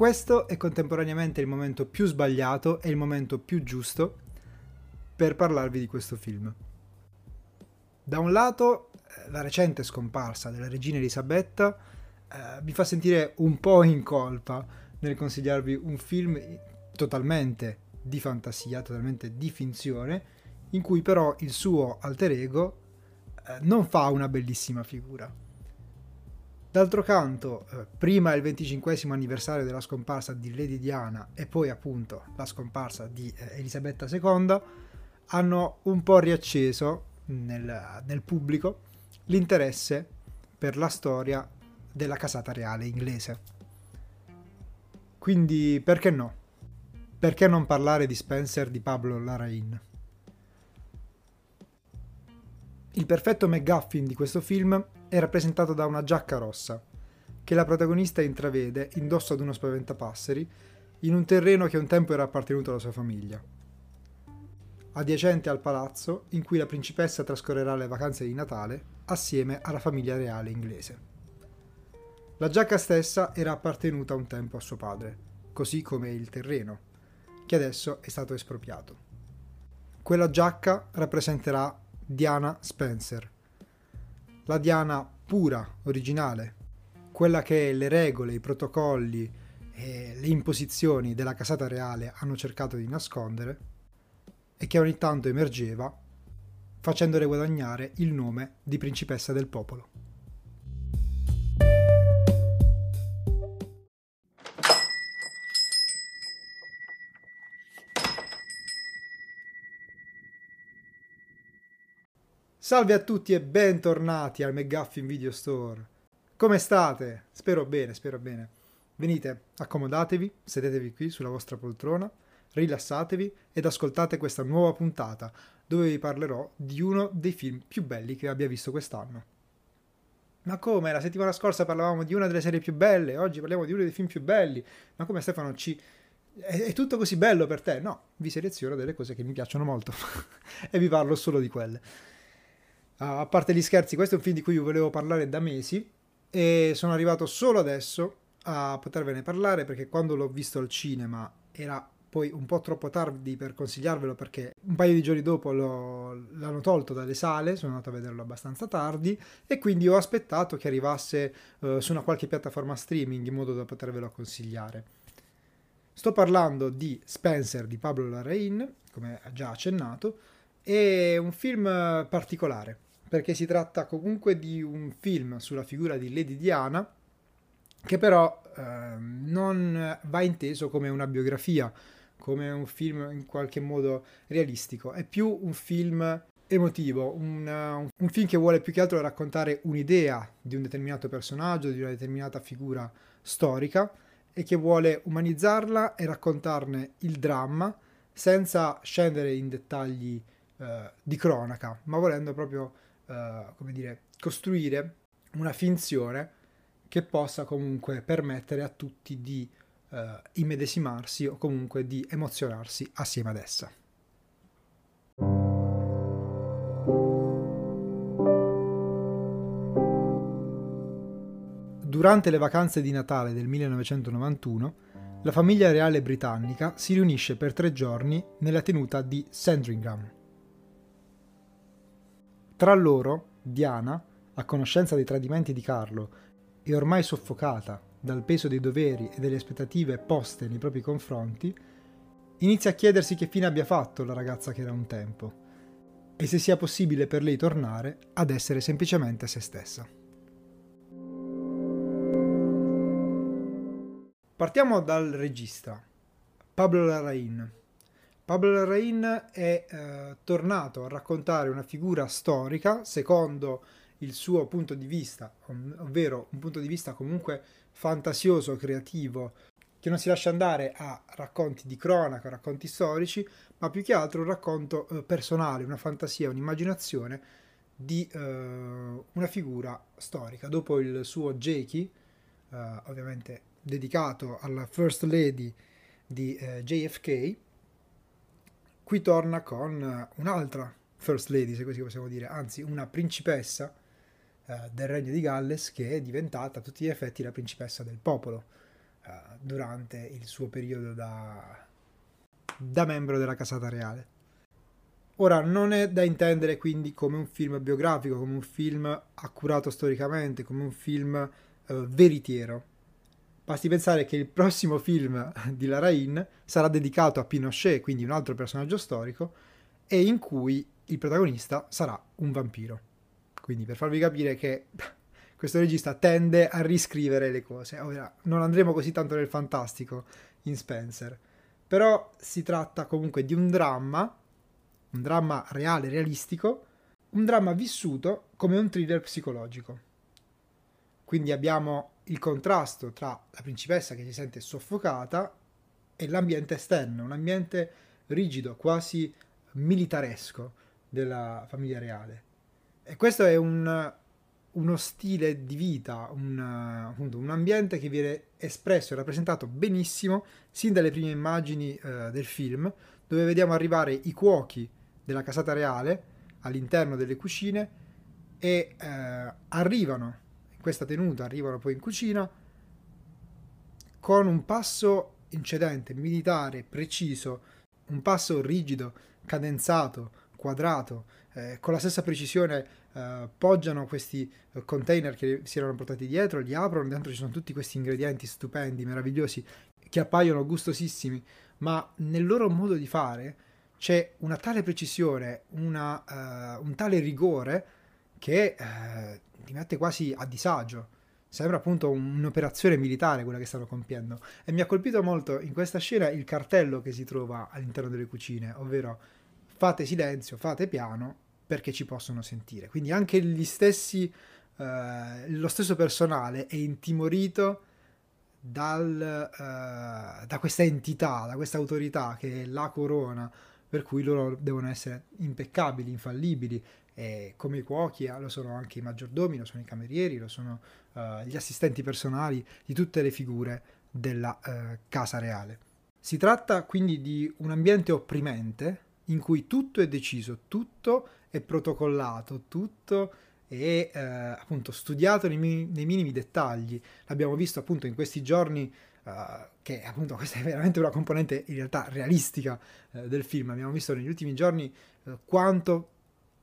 questo è contemporaneamente il momento più sbagliato e il momento più giusto per parlarvi di questo film. Da un lato, eh, la recente scomparsa della regina Elisabetta eh, mi fa sentire un po' in colpa nel consigliarvi un film totalmente di fantasia, totalmente di finzione, in cui però il suo alter ego eh, non fa una bellissima figura. D'altro canto, eh, prima il 25 anniversario della scomparsa di Lady Diana e poi appunto la scomparsa di eh, Elisabetta II hanno un po' riacceso nel, nel pubblico l'interesse per la storia della casata reale inglese. Quindi perché no? Perché non parlare di Spencer di Pablo Larraín? Il perfetto McGuffin di questo film è rappresentato da una giacca rossa, che la protagonista intravede indosso ad uno spaventapasseri in un terreno che un tempo era appartenuto alla sua famiglia. Adiacente al palazzo in cui la principessa trascorrerà le vacanze di Natale assieme alla famiglia reale inglese. La giacca stessa era appartenuta un tempo a suo padre, così come il terreno, che adesso è stato espropriato. Quella giacca rappresenterà Diana Spencer, la Diana pura, originale, quella che le regole, i protocolli e le imposizioni della casata reale hanno cercato di nascondere e che ogni tanto emergeva facendole guadagnare il nome di principessa del popolo. Salve a tutti e bentornati al McGuffin Video Store. Come state? Spero bene, spero bene. Venite, accomodatevi, sedetevi qui sulla vostra poltrona, rilassatevi ed ascoltate questa nuova puntata dove vi parlerò di uno dei film più belli che abbia visto quest'anno. Ma come? La settimana scorsa parlavamo di una delle serie più belle, oggi parliamo di uno dei film più belli. Ma come Stefano ci... È, è tutto così bello per te? No, vi seleziono delle cose che mi piacciono molto e vi parlo solo di quelle. A parte gli scherzi, questo è un film di cui volevo parlare da mesi e sono arrivato solo adesso a potervene parlare perché quando l'ho visto al cinema era poi un po' troppo tardi per consigliarvelo perché un paio di giorni dopo l'hanno tolto dalle sale, sono andato a vederlo abbastanza tardi e quindi ho aspettato che arrivasse uh, su una qualche piattaforma streaming in modo da potervelo consigliare. Sto parlando di Spencer di Pablo Larraín, come già accennato, è un film particolare perché si tratta comunque di un film sulla figura di Lady Diana che però eh, non va inteso come una biografia, come un film in qualche modo realistico, è più un film emotivo, un, un, film che vuole più che altro raccontare un'idea di un determinato personaggio, di una determinata figura storica e che vuole umanizzarla e raccontarne il dramma senza scendere in dettagli eh, di cronaca, ma volendo proprio uh, come dire, costruire una finzione che possa comunque permettere a tutti di uh, immedesimarsi o comunque di emozionarsi assieme ad essa. Durante le vacanze di Natale del 1991, la famiglia reale britannica si riunisce per tre giorni nella tenuta di Sandringham, tra loro, Diana, a conoscenza dei tradimenti di Carlo e ormai soffocata dal peso dei doveri e delle aspettative poste nei propri confronti, inizia a chiedersi che fine abbia fatto la ragazza che era un tempo e se sia possibile per lei tornare ad essere semplicemente se stessa. Partiamo dal regista, Pablo Larraín, Pablo Larraín è eh, tornato a raccontare una figura storica secondo il suo punto di vista, ovvero un punto di vista comunque fantasioso, creativo, che non si lascia andare a racconti di cronaca, racconti storici, ma più che altro un racconto eh, personale, una fantasia, un'immaginazione di eh, una figura storica. Dopo il suo Jakey, eh, ovviamente dedicato alla First Lady di eh, JFK, qui torna con un'altra First Lady, se così possiamo dire, anzi una principessa eh, del Regno di Galles che è diventata a tutti gli effetti la principessa del popolo. uh, durante il suo periodo da, da membro della casata reale. Ora, non è da intendere quindi come un film biografico, come un film accurato storicamente, come un film uh, veritiero. Basti pensare che il prossimo film di Larain sarà dedicato a Pinochet, quindi un altro personaggio storico, e in cui il protagonista sarà un vampiro. Quindi per farvi capire che questo regista tende a riscrivere le cose. Ora, non andremo così tanto nel fantastico in Spencer, però si tratta comunque di un dramma un dramma reale, realistico, un dramma vissuto come un thriller psicologico. Quindi abbiamo il contrasto tra la principessa che si sente soffocata e l'ambiente esterno, un ambiente rigido, quasi militaresco della famiglia reale. E questo è un, uno stile di vita, un, appunto, un, ambiente che viene espresso e rappresentato benissimo sin dalle prime immagini uh, del film, dove vediamo arrivare i cuochi della casata reale all'interno delle cucine e eh, arrivano questa tenuta, arrivano poi in cucina con un passo incedente, militare, preciso, un passo rigido, cadenzato, quadrato, eh, con la stessa precisione eh, poggiano questi eh, container che si erano portati dietro, li aprono, dentro ci sono tutti questi ingredienti stupendi, meravigliosi, che appaiono gustosissimi, ma nel loro modo di fare c'è una tale precisione, una, uh, un tale rigore che uh, ti mette quasi a disagio. Sembra appunto un'operazione militare quella che stanno compiendo. E mi ha colpito molto in questa scena il cartello che si trova all'interno delle cucine, ovvero fate silenzio, fate piano perché ci possono sentire. Quindi anche gli stessi, uh, lo stesso personale è intimorito dal, da questa entità, da questa autorità che è la corona per cui loro devono essere impeccabili, infallibili, e come i cuochi lo sono anche i maggiordomi, lo sono i camerieri, lo sono uh, gli assistenti personali di tutte le figure della uh, casa reale. Si tratta quindi di un ambiente opprimente in cui tutto è deciso, tutto è protocollato, tutto è eh, appunto studiato nei, nei, minimi dettagli. L'abbiamo visto appunto in questi giorni Uh, che appunto questa è veramente una componente in realtà realistica uh, del film. Abbiamo visto negli ultimi giorni uh, quanto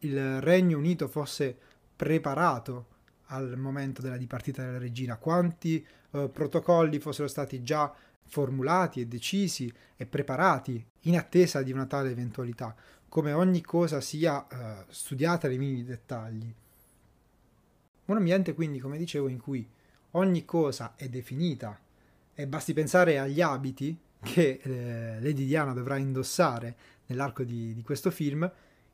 il Regno Unito fosse preparato al momento della dipartita della regina, quanti protocolli fossero stati già formulati e decisi e preparati in attesa di una tale eventualità, come ogni cosa sia studiata nei minimi dettagli. Un ambiente quindi, come dicevo, in cui ogni cosa è definita e basti pensare agli abiti che eh, Lady Diana dovrà indossare nell'arco di, di questo film,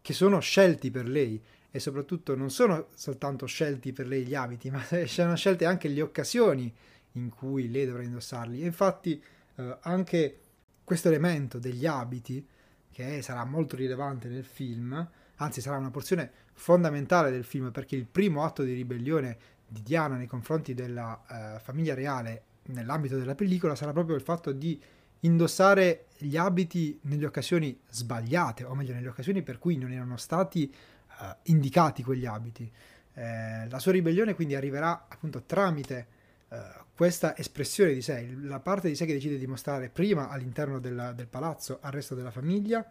che sono scelti per lei e soprattutto non sono soltanto scelti per lei gli abiti, ma sono scelte anche le occasioni in cui lei dovrà indossarli. E infatti eh, anche questo elemento degli abiti, che sarà molto rilevante nel film, anzi sarà una porzione fondamentale del film perché il primo atto di ribellione di Diana nei confronti della eh, famiglia reale nell'ambito della pellicola sarà proprio il fatto di indossare gli abiti nelle occasioni sbagliate, o meglio nelle occasioni per cui non erano stati uh, indicati quegli abiti. Eh, la sua ribellione quindi arriverà appunto tramite uh, questa espressione di sé, la parte di sé che decide di mostrare prima all'interno della, del palazzo al resto della famiglia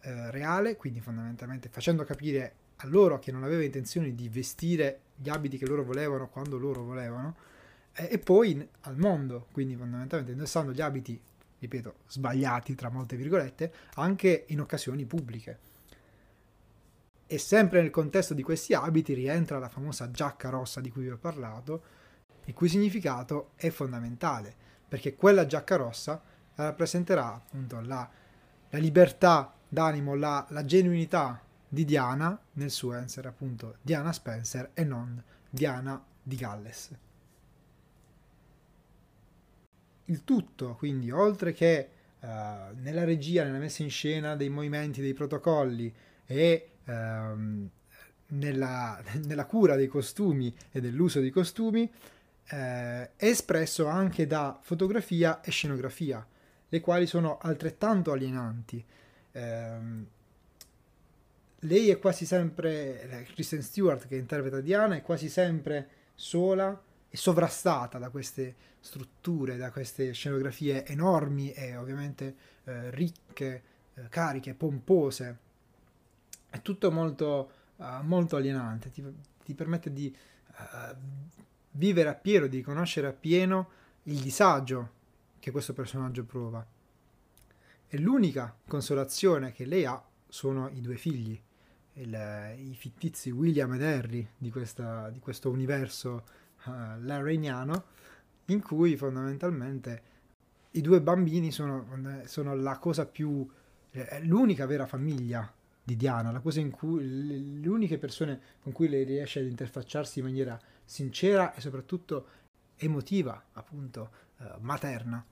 eh, reale, quindi fondamentalmente facendo capire a loro che non aveva intenzione di vestire gli abiti che loro volevano quando loro volevano, e poi al mondo, quindi fondamentalmente indossando gli abiti, ripeto, sbagliati tra molte virgolette, anche in occasioni pubbliche. E sempre nel contesto di questi abiti rientra la famosa giacca rossa di cui vi ho parlato, il cui significato è fondamentale, perché quella giacca rossa rappresenterà appunto la, la libertà d'animo, la, la genuinità di Diana nel suo essere appunto Diana Spencer e non Diana di Galles. Il tutto, quindi oltre che uh, nella regia, nella messa in scena dei movimenti, dei protocolli e uh, nella, nella, cura dei costumi e dell'uso dei costumi, uh, è espresso anche da fotografia e scenografia, le quali sono altrettanto alienanti. Ehm, lei è quasi sempre, Kristen Stewart che interpreta Diana, è quasi sempre sola è sovrastata da queste strutture, da queste scenografie enormi e ovviamente eh, ricche, eh, cariche, pompose. È tutto molto, uh, molto alienante, ti, ti, permette di uh, vivere appieno, di conoscere appieno il disagio che questo personaggio prova. E l'unica consolazione che lei ha sono i due figli, il, i fittizi William ed Harry di, questa, di questo universo uh, larrainiano, in cui fondamentalmente i due bambini sono, sono la cosa più... Eh, l'unica vera famiglia di Diana, la cosa in cui le uniche persone con cui lei riesce ad interfacciarsi in maniera sincera e soprattutto emotiva, appunto, eh, materna.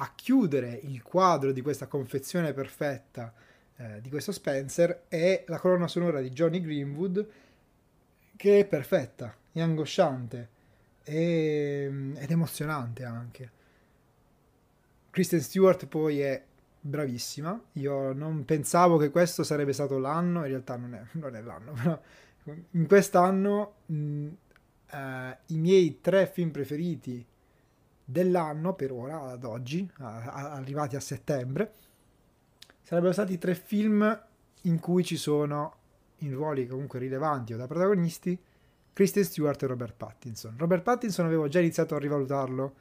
A chiudere il quadro di questa confezione perfetta eh, di questo Spencer è la colonna sonora di Johnny Greenwood, che è perfetta, è angosciante e, ed emozionante anche. Kristen Stewart poi è bravissima. Io non pensavo che questo sarebbe stato l'anno, in realtà non è, non è l'anno, però in quest'anno mh, uh, i miei tre film preferiti dell'anno per ora, ad oggi, a, a, arrivati a settembre, sarebbero stati tre film in cui ci sono in ruoli comunque rilevanti o da protagonisti Kristen Stewart e Robert Pattinson. Robert Pattinson avevo già iniziato a rivalutarlo,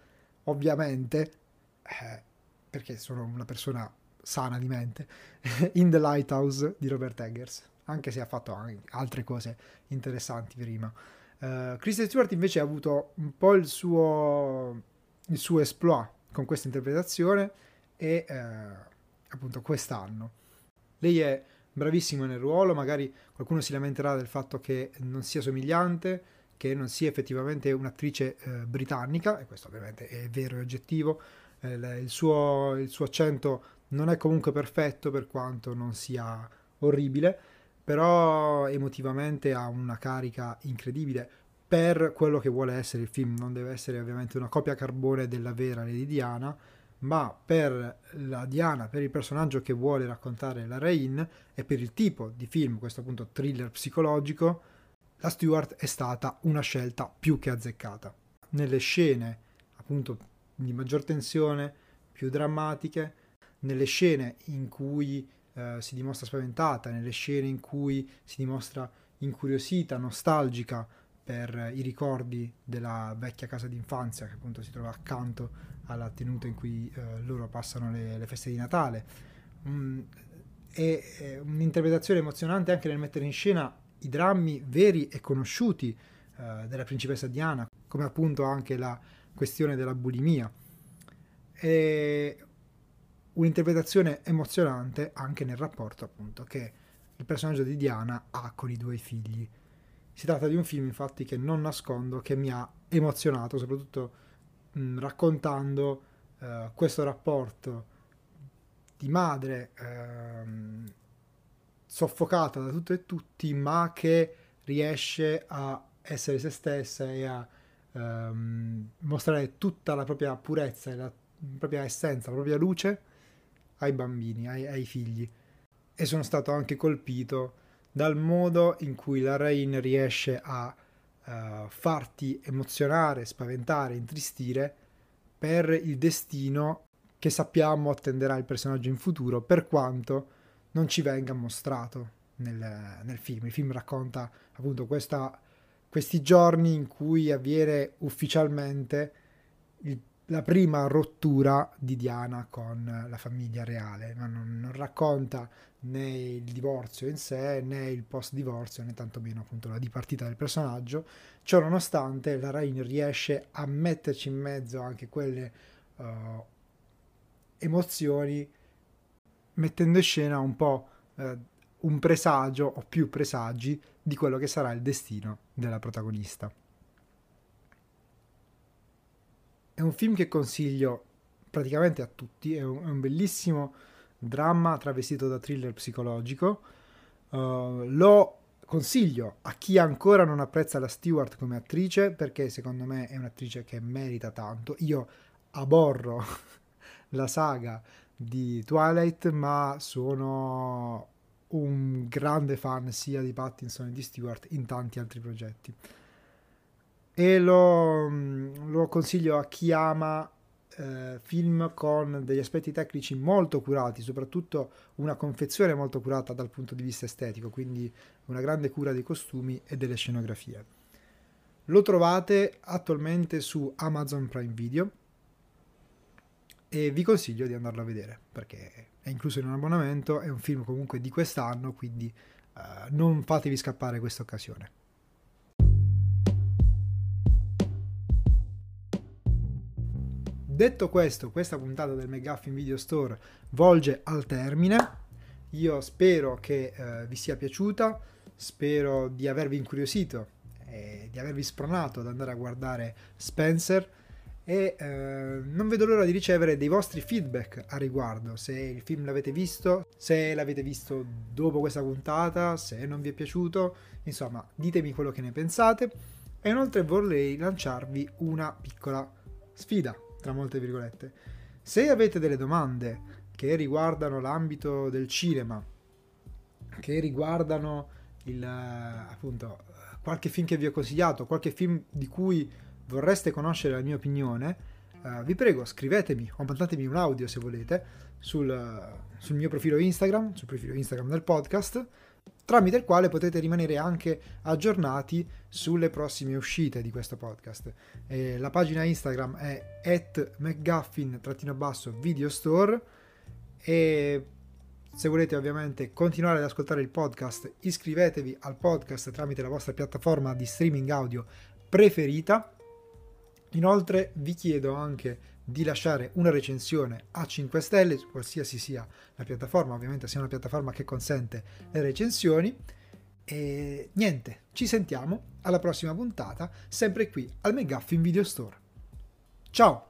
ovviamente, eh, perché sono una persona sana di mente, in The Lighthouse di Robert Eggers, anche se ha fatto altre cose interessanti prima. Uh, Kristen Stewart invece ha avuto un po' il suo, il suo exploit con questa interpretazione e uh, appunto quest'anno. Lei è bravissima nel ruolo, magari qualcuno si lamenterà del fatto che non sia somigliante, che non sia effettivamente un'attrice eh, britannica, e questo ovviamente è vero e oggettivo, eh, il, suo, il suo accento non è comunque perfetto per quanto non sia orribile, però emotivamente ha una carica incredibile per quello che vuole essere il film. Non deve essere ovviamente una copia carbone della vera Lady Diana, ma per la Diana, per il personaggio che vuole raccontare la Rain e per il tipo di film, questo appunto thriller psicologico, la Stewart è stata una scelta più che azzeccata. Nelle scene appunto di maggior tensione, più drammatiche, nelle scene in cui eh, si dimostra spaventata, nelle scene in cui si dimostra incuriosita, nostalgica per i ricordi della vecchia casa d'infanzia che appunto si trova accanto alla tenuta in cui eh, loro passano le, le, feste di Natale. Mm, è, è, un'interpretazione emozionante anche nel mettere in scena i drammi veri e conosciuti eh, della principessa Diana, come appunto anche la questione della bulimia. È un'interpretazione emozionante anche nel rapporto appunto che il personaggio di Diana ha con i due figli. Si tratta di un film infatti che non nascondo, che mi ha emozionato, soprattutto mh, raccontando uh, questo rapporto di madre uh, soffocata da tutto e tutti, ma che riesce a essere se stessa e a um, mostrare tutta la propria purezza e la propria essenza, la propria luce ai bambini, ai, ai figli. E sono stato anche colpito dal modo in cui la Rain riesce a uh, farti emozionare, spaventare, intristire per il destino che sappiamo attenderà il personaggio in futuro, per quanto non ci venga mostrato nel, nel film. Il film racconta appunto questa, questi giorni in cui avviene ufficialmente il la prima rottura di Diana con la famiglia reale, ma non, non, racconta né il divorzio in sé né il post divorzio né tantomeno appunto la dipartita del personaggio. Ciò nonostante la Rain riesce a metterci in mezzo anche quelle uh, emozioni mettendo in scena un po' uh, un presagio o più presagi di quello che sarà il destino della protagonista. È un film che consiglio praticamente a tutti, è un, è un bellissimo dramma travestito da thriller psicologico. Uh, lo consiglio a chi ancora non apprezza la Stewart come attrice perché secondo me è un'attrice che merita tanto. Io aborro la saga di Twilight, ma sono un grande fan sia di Pattinson che di Stewart in tanti altri progetti. E lo, mm, lo consiglio a chi ama eh, film con degli aspetti tecnici molto curati, soprattutto una confezione molto curata dal punto di vista estetico, quindi una grande cura dei costumi e delle scenografie. Lo trovate attualmente su Amazon Prime Video e vi consiglio di andarlo a vedere perché è incluso in un abbonamento, è un film comunque di quest'anno, quindi uh, non fatevi scappare questa occasione. Detto questo, questa puntata del McGuffin Video Store volge al termine. Io spero che eh, vi sia piaciuta, spero di avervi incuriosito e di avervi spronato ad andare a guardare Spencer e eh, non vedo l'ora di ricevere dei vostri feedback a riguardo, se il film l'avete visto, se l'avete visto dopo questa puntata, se non vi è piaciuto, insomma ditemi quello che ne pensate. E inoltre vorrei lanciarvi una piccola sfida tra molte virgolette. Se avete delle domande che riguardano l'ambito del cinema, che riguardano il, appunto qualche film che vi ho consigliato, qualche film di cui vorreste conoscere la mia opinione, Uh, vi prego scrivetemi o mandatemi un audio se volete sul, sul, mio profilo Instagram, sul profilo Instagram del podcast tramite il quale potete rimanere anche aggiornati sulle prossime uscite di questo podcast. Eh, la pagina Instagram è at mcguffin-videostore e se volete ovviamente continuare ad ascoltare il podcast iscrivetevi al podcast tramite la vostra piattaforma di streaming audio preferita. Inoltre vi chiedo anche di lasciare una recensione a 5 stelle, qualsiasi sia la piattaforma, ovviamente sia una piattaforma che consente le recensioni. E niente, ci sentiamo alla prossima puntata, sempre qui al McGuffin Video Store. Ciao!